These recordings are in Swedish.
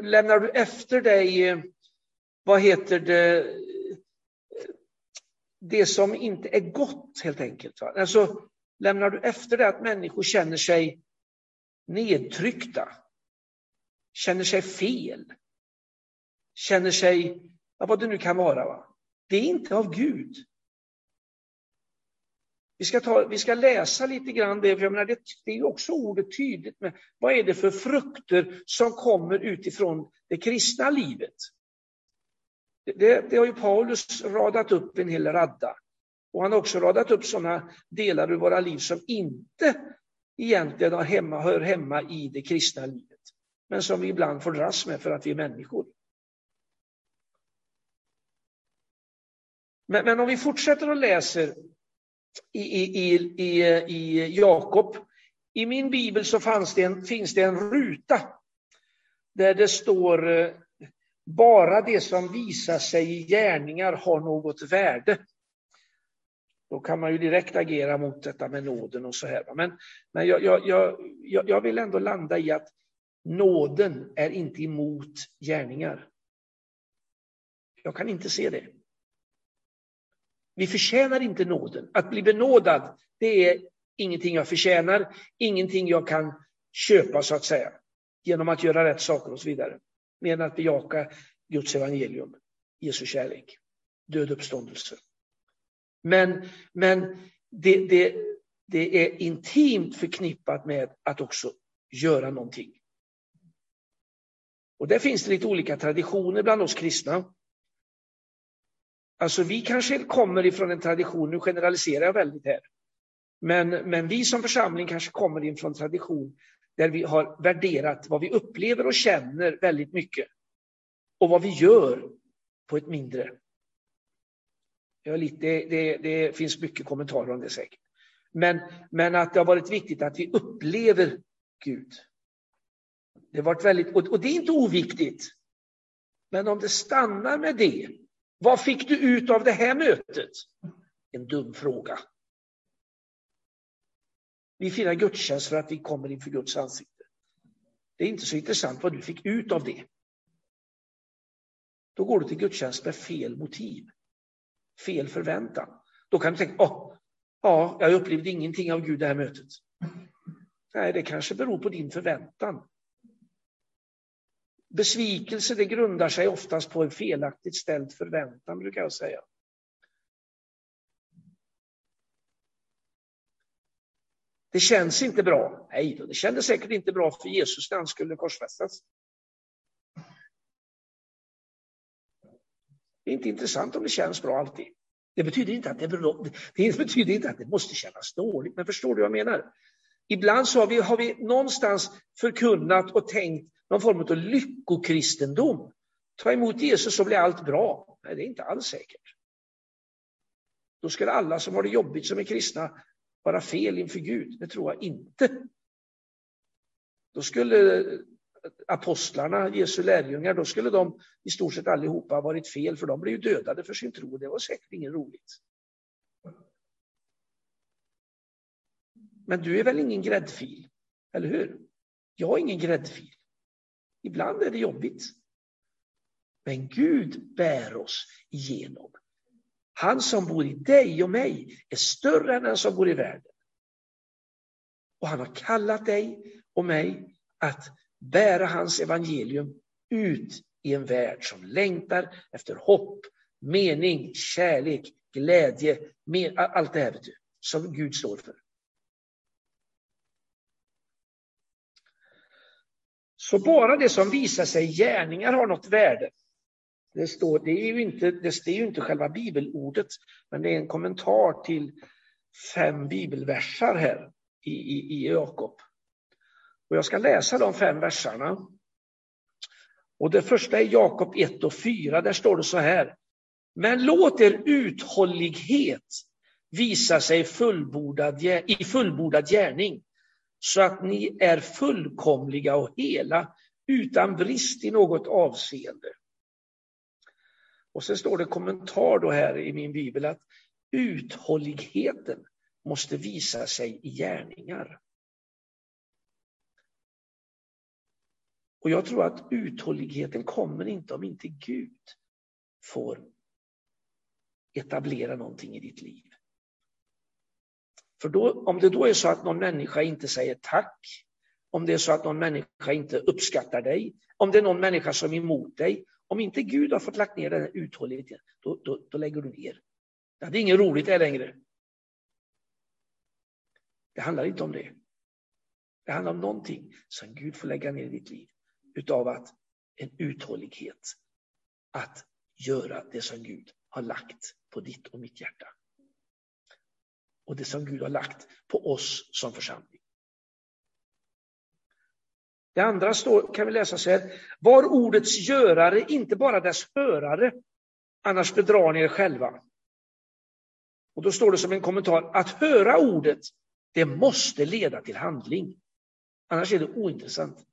lämnar du efter dig, eh, vad heter det, det som inte är gott helt enkelt. Va? Alltså, lämnar du efter dig att människor känner sig nedtryckta, känner sig fel, känner sig, ja, vad det nu kan vara. Va? Det är inte av Gud. Vi ska, ta, vi ska läsa lite grann det, för jag menar, det, det är också ordet tydligt med vad är det för frukter som kommer utifrån det kristna livet. Det, det har ju Paulus radat upp en hel radda. Och han har också radat upp sådana delar ur våra liv som inte egentligen har hemma, hör hemma i det kristna livet. Men som vi ibland får dras med för att vi är människor. Men, men om vi fortsätter och läser i, i, i, i Jakob. I min bibel så fanns det en, finns det en ruta där det står eh, bara det som visar sig i gärningar har något värde. Då kan man ju direkt agera mot detta med nåden och så här. Men, men jag, jag, jag, jag vill ändå landa i att nåden är inte emot gärningar. Jag kan inte se det. Vi förtjänar inte nåden. Att bli benådad, det är ingenting jag förtjänar, ingenting jag kan köpa så att säga, genom att göra rätt saker och så vidare. Mer än att bejaka Guds evangelium, Jesu kärlek, död uppståndelse. Men, men det, det, det är intimt förknippat med att också göra någonting. Och där finns det lite olika traditioner bland oss kristna. Alltså vi kanske kommer ifrån en tradition, nu generaliserar jag väldigt här, men, men vi som församling kanske kommer ifrån en tradition där vi har värderat vad vi upplever och känner väldigt mycket och vad vi gör på ett mindre. Lite, det, det, det finns mycket kommentarer om det säkert. Men, men att det har varit viktigt att vi upplever Gud. Det har varit väldigt, och, och det är inte oviktigt. Men om det stannar med det, vad fick du ut av det här mötet? En dum fråga. Vi firar gudstjänst för att vi kommer inför Guds ansikte. Det är inte så intressant vad du fick ut av det. Då går du till gudstjänst med fel motiv, fel förväntan. Då kan du tänka, oh, ja, jag upplevde ingenting av Gud det här mötet. Nej, det kanske beror på din förväntan. Besvikelse det grundar sig oftast på en felaktigt ställd förväntan, brukar jag säga. Det känns inte bra. Nej, det kändes säkert inte bra för Jesus när han skulle korsfästas. Det är inte intressant om det känns bra alltid. Det betyder inte att det, det betyder inte att det måste kännas dåligt, men förstår du vad jag menar? Ibland så har vi, har vi någonstans förkunnat och tänkt någon form av lyckokristendom. Ta emot Jesus så blir allt bra. Nej, det är inte alls säkert. Då skulle alla som har det jobbigt som är kristna vara fel inför Gud. Det tror jag inte. Då skulle apostlarna, Jesu lärjungar, då skulle de i stort sett allihopa ha varit fel, för de blev ju dödade för sin tro. Det var säkert inget roligt. Men du är väl ingen gräddfil, eller hur? Jag är ingen gräddfil. Ibland är det jobbigt. Men Gud bär oss igenom. Han som bor i dig och mig är större än den som bor i världen. Och han har kallat dig och mig att bära hans evangelium ut i en värld som längtar efter hopp, mening, kärlek, glädje, allt det här vet du, som Gud står för. Så bara det som visar sig i gärningar har något värde. Det, står, det, är ju inte, det är ju inte själva bibelordet, men det är en kommentar till fem bibelversar här i, i, i Jakob. Och jag ska läsa de fem versarna. Och det första är Jakob 1 och 4, där står det så här. Men låt er uthållighet visa sig fullbordad, i fullbordad gärning så att ni är fullkomliga och hela utan brist i något avseende. Och sen står det kommentar då här i min bibel att uthålligheten måste visa sig i gärningar. Och jag tror att uthålligheten kommer inte om inte Gud får etablera någonting i ditt liv. För då, om det då är så att någon människa inte säger tack, om det är så att någon människa inte uppskattar dig, om det är någon människa som är emot dig, om inte Gud har fått lagt ner den här uthålligheten, då, då, då lägger du ner. Det är inget roligt det längre. Det handlar inte om det. Det handlar om någonting som Gud får lägga ner i ditt liv utav att en uthållighet att göra det som Gud har lagt på ditt och mitt hjärta. Och det som Gud har lagt på oss som församling. Det andra står, kan vi läsa så här. Var ordets görare, inte bara dess hörare, annars bedrar ni er själva. Och då står det som en kommentar, att höra ordet, det måste leda till handling. Annars är det ointressant.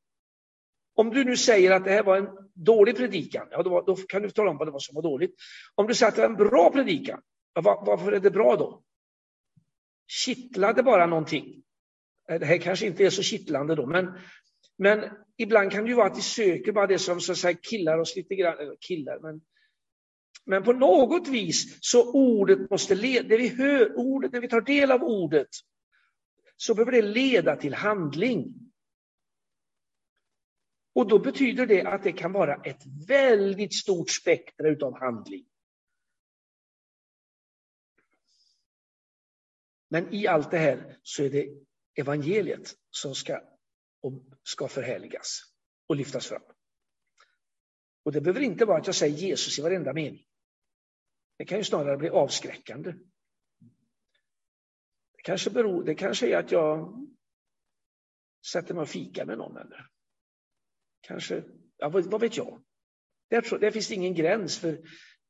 Om du nu säger att det här var en dålig predikan, ja, då, då kan du tala om vad det var som var dåligt. Om du säger att det var en bra predikan, ja, var, varför är det bra då? Kittlade bara någonting? Eh, det här kanske inte är så kittlande då, men, men ibland kan det ju vara att vi söker bara det som så att säga, killar oss lite grann, eller killar, men, men på något vis så ordet måste leda, det vi hör, ordet, när vi tar del av ordet, så behöver det leda till handling. Och då betyder det att det kan vara ett väldigt stort spektra utav handling. Men i allt det här så är det evangeliet som ska, ska förhärligas och lyftas fram. Och det behöver inte vara att jag säger Jesus i varenda mening. Det kan ju snarare bli avskräckande. Det kanske, beror, det kanske är att jag sätter mig och fikar med någon eller kanske, ja, vad, vad vet jag? Där, där finns det ingen gräns för,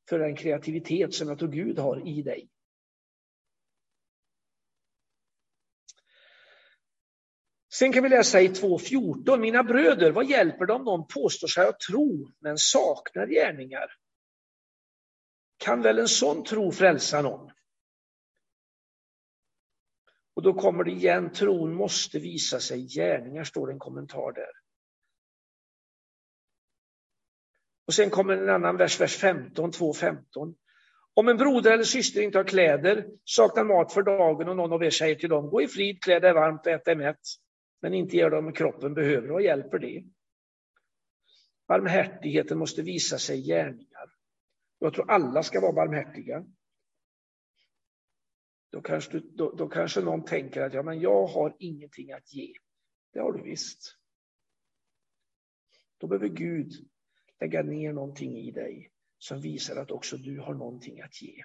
för den kreativitet som jag tror Gud har i dig. Sen kan vi läsa i 2.14. Mina bröder, vad hjälper det om någon påstår sig ha tro men saknar gärningar? Kan väl en sån tro frälsa någon? Och då kommer det igen, tron måste visa sig gärningar, står det en kommentar där. Och sen kommer en annan vers, vers 15, 2.15. Om en broder eller syster inte har kläder, saknar mat för dagen och någon av er säger till dem, gå i frid, klä dig varmt och ät dig mätt, men inte ger dem kroppen behöver, vad hjälper det? Barmhärtigheten måste visa sig i gärningar. Jag tror alla ska vara barmhärtiga. Då kanske, du, då, då kanske någon tänker att ja, men jag har ingenting att ge. Det har du visst. Då behöver Gud lägga ner någonting i dig som visar att också du har någonting att ge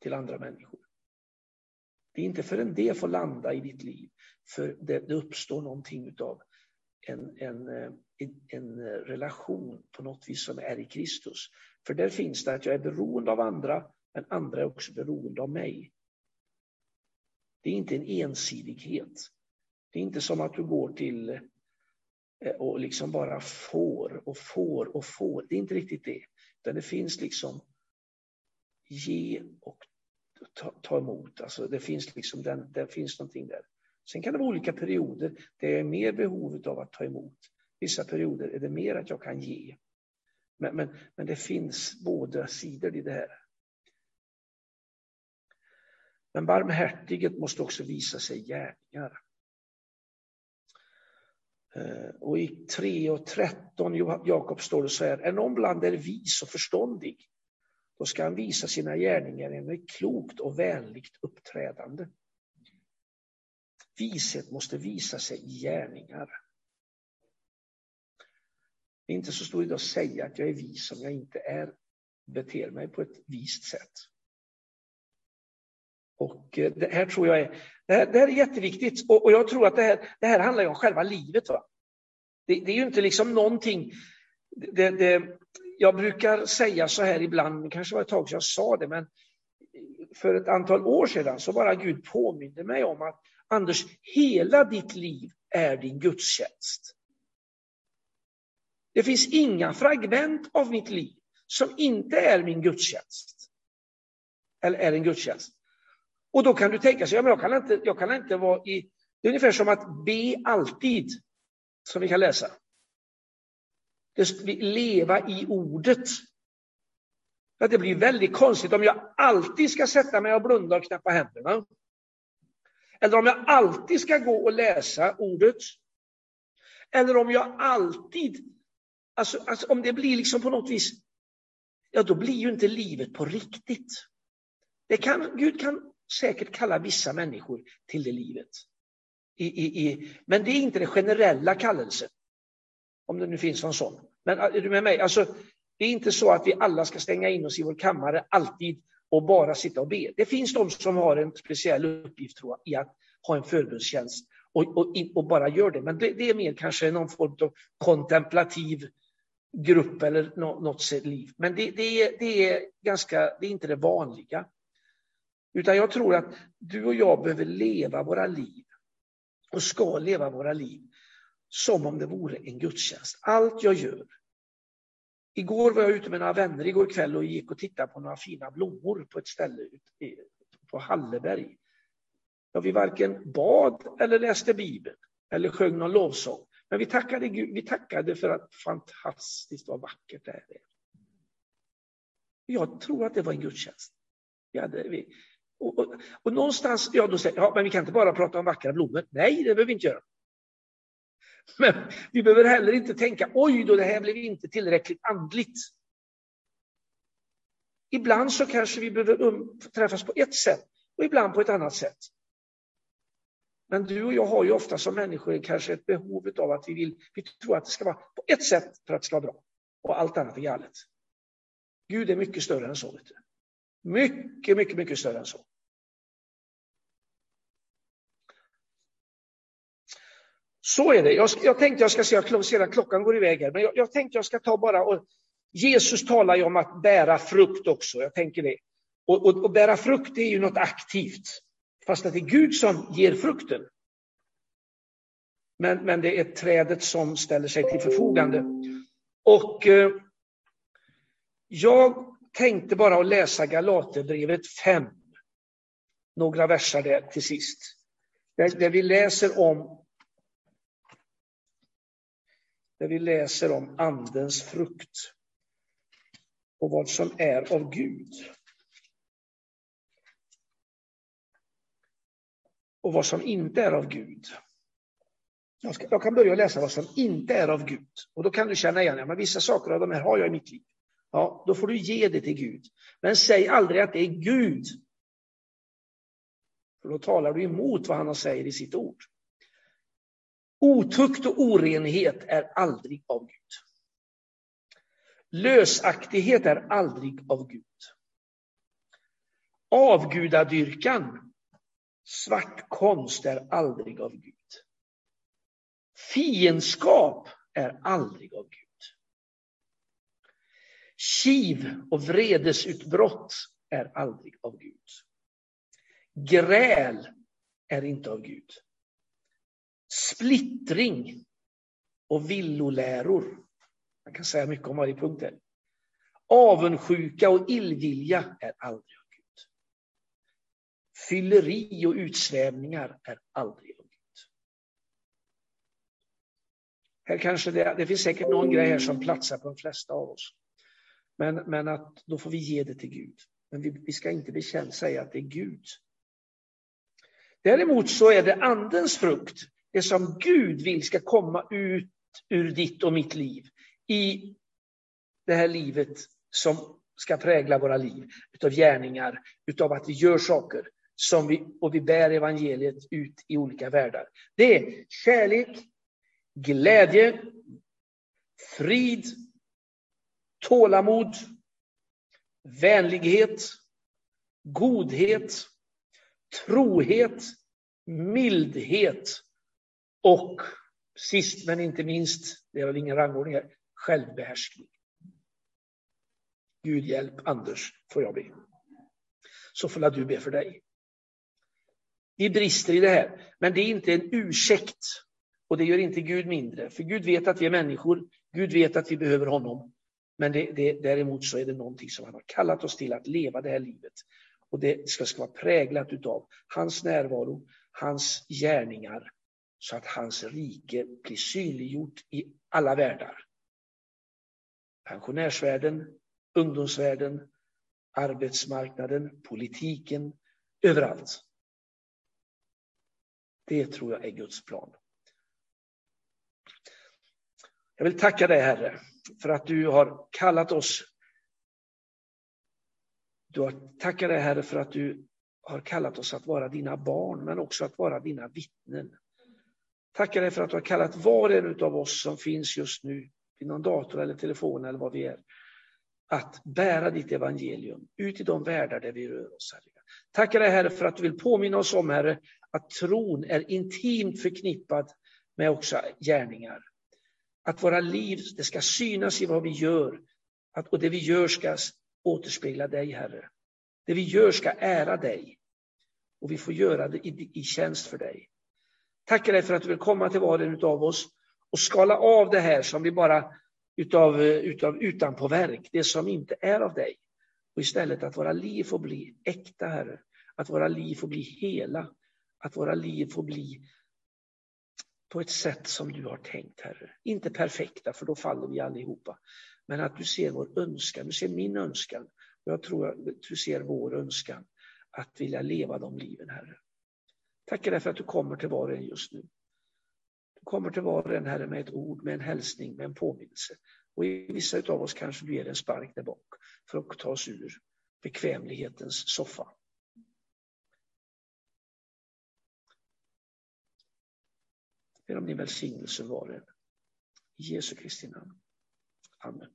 till andra människor. Det är inte förrän det får landa i ditt liv, för det, det uppstår någonting av en, en, en, en, relation på något vis som är i Kristus. För där finns det att jag är beroende av andra, men andra är också beroende av mig. Det är inte en ensidighet. Det är inte som att du går till eh, och liksom bara får och får och får. Det är inte riktigt det. Utan det finns liksom ge och ta, ta emot. Alltså det finns liksom den, det finns någonting där. Sen kan det vara olika perioder där jag är mer behov av att ta emot. Vissa perioder är det mer att jag kan ge. Men, men, men det finns båda sidor i det här. Men barmhärtighet måste också visa sig i gärningar. Eh, och i 3 och 13 Jakob står det så här, är någon bland er vis och förståndig, då ska han visa sina gärningar genom ett klokt och vänligt uppträdande. Vishet måste visa sig i gärningar. Det är inte så stor idé att säga att jag är vis om jag inte är, beter mig på ett vist sätt. Och eh, det här tror jag är, det här, det här är jätteviktigt. Och, och, jag tror att det här, det här handlar om själva livet. Va? Det, det är ju inte liksom någonting, det, det, jag brukar säga så här ibland, det kanske var ett tag sedan jag sa det, men för ett antal år sedan så bara Gud påminde mig om att Anders, hela ditt liv är din gudstjänst. Det finns inga fragment av mitt liv som inte är min gudstjänst. Eller är en gudstjänst. Och då kan du tänka sig, ja, men jag, kan inte, jag kan inte vara i... Det är ungefär som att be alltid, som vi kan läsa. Leva i ordet. För det blir väldigt konstigt om jag alltid ska sätta mig och blunda och knäppa händerna. Eller om jag alltid ska gå och läsa ordet. Eller om jag alltid, alltså, alltså om det blir liksom på något vis, ja då blir ju inte livet på riktigt. Det kan, Gud kan säkert kalla vissa människor till det livet. I, i, i, men det är inte den generella kallelsen. Om det nu finns någon sån. Men äh, är du med mig? Alltså, det är inte så att vi alla ska stänga in oss i vår kammare alltid och bara sitta och be. Det finns de som har en speciell uppgift tror jag, i att ha en förbundstjänst och, och, och, bara gör det. Men det, det, är mer kanske någon form av kontemplativ grupp eller något sätt liv. Men det, det, är, det är ganska, det är inte det vanliga. Utan jag tror att du och jag behöver leva våra liv och ska leva våra liv som om det vore en gudstjänst. Allt jag gör. Igår var jag ute med några vänner igår kväll och gick och tittade på några fina blommor på ett ställe på Halleberg. Ja, vi varken bad eller läste Bibeln eller sjöng någon lovsång. Men vi tackade, Gud, vi tackade för att fantastiskt vad vackert det är. Jag tror att det var en gudstjänst. Vi hade, vi, och, och, och, någonstans, ja då säger ja, men vi kan inte bara prata om vackra blommor. Nej, det behöver vi inte göra. Men vi behöver heller inte tänka, oj då, det här blev inte tillräckligt andligt. Ibland så kanske vi behöver um, träffas på ett sätt och ibland på ett annat sätt. Men du och jag har ju ofta som människor kanske ett behov av att vi vill, vi tror att det ska vara på ett sätt för att det ska vara bra. Och allt annat är galet. Gud är mycket större än så. Vet du. Mycket, mycket, mycket större än så. Så är det. Jag, jag tänkte jag ska se, jag ser att klockan går iväg här, men jag, jag tänkte jag ska ta bara och Jesus talar ju om att bära frukt också, jag tänker det. Och, och, och bära frukt är ju något aktivt, fast att det är Gud som ger frukten. Men, men det är trädet som ställer sig till förfogande. Och eh, jag tänkte bara att läsa Galaterbrevet 5. Några versar där till sist. Där, där vi läser om där vi läser om Andens frukt och vad som är av Gud. Och vad som inte är av Gud. Jag, ska, jag kan börja läsa vad som inte är av Gud. Och då kan du känna igen, ja, men vissa saker av de här har jag i mitt liv. Ja, då får du ge det till Gud. Men säg aldrig att det är Gud. För då talar du emot vad han säger i sitt ord. Otukt och orenhet är aldrig av Gud. Lösaktighet är aldrig av Gud. Avgudadyrkan, svart konst, är aldrig av Gud. Fiendskap är aldrig av Gud. Kiv och vredesutbrott är aldrig av Gud. Gräl är inte av Gud. Splittring och villoläror. Man kan säga mycket om varje punkt här. Avundsjuka och illvilja är aldrig av Gud. Fylleri och utsvävningar är aldrig av Gud. Här kanske det, det finns säkert någon grej här som platsar på de flesta av oss. Men, men att då får vi ge det till Gud. Men vi, vi ska inte bekänna, säga att det är Gud. Däremot så är det andens frukt det som Gud vill ska komma ut ur ditt och mitt liv i det här livet som ska prägla våra liv utav gärningar, utav att vi gör saker som vi, och vi bär evangeliet ut i olika världar. Det är kärlek, glädje, frid, tålamod, vänlighet, godhet, trohet, mildhet, och sist men inte minst, det är väl ingen rangordning här, självbehärskning. Gud hjälp Anders, får jag be. Så får du be för dig. Vi brister i det här, men det är inte en ursäkt. Och det gör inte Gud mindre, för Gud vet att vi är människor. Gud vet att vi behöver honom. Men det, det, däremot så är det någonting som han har kallat oss till att leva det här livet. Och det ska, ska vara präglat av hans närvaro, hans gärningar så att hans rike blir synliggjort i alla världar. pensionärsvärlden, ungdomsvärlden, arbetsmarknaden, politiken, överallt. Det tror jag är Guds plan. Jag vill tacka dig Herre för att du har kallat oss. Du har tackat dig Herre för att du har kallat oss att vara dina barn men också att vara dina vittnen. Tackar dig för att du har kallat var och en av oss som finns just nu vid någon dator eller telefon eller vad vi är att bära ditt evangelium ut i de världar där vi rör oss. Herre. Tackar dig Herre för att du vill påminna oss om Herre att tron är intimt förknippad med också gärningar. Att våra liv, det ska synas i vad vi gör. Att, och det vi gör ska återspegla dig, Herre. Det vi gör ska ära dig. Och vi får göra det i, i tjänst för dig. Tackar dig för att du vill komma till var och en av oss och skala av det här som vi bara utav, utav utanpåverk, det som inte är av dig. Och istället att våra liv får bli äkta, Herre. Att våra liv får bli hela. Att våra liv får bli på ett sätt som du har tänkt, Herre. Inte perfekta, för då faller vi allihopa. Men att du ser vår önskan, du ser min önskan. Och jag tror att du ser vår önskan att vilja leva de liven, Herre. Tackar dig för att du kommer till var och en just nu. Du kommer till var och en, Herre, med ett ord, med en hälsning, med en påminnelse. Och i vissa av oss kanske du ger en spark där bak för att ta oss ur bekvämlighetens soffa. ber om din välsignelse var en. I Jesu Kristi namn. Amen.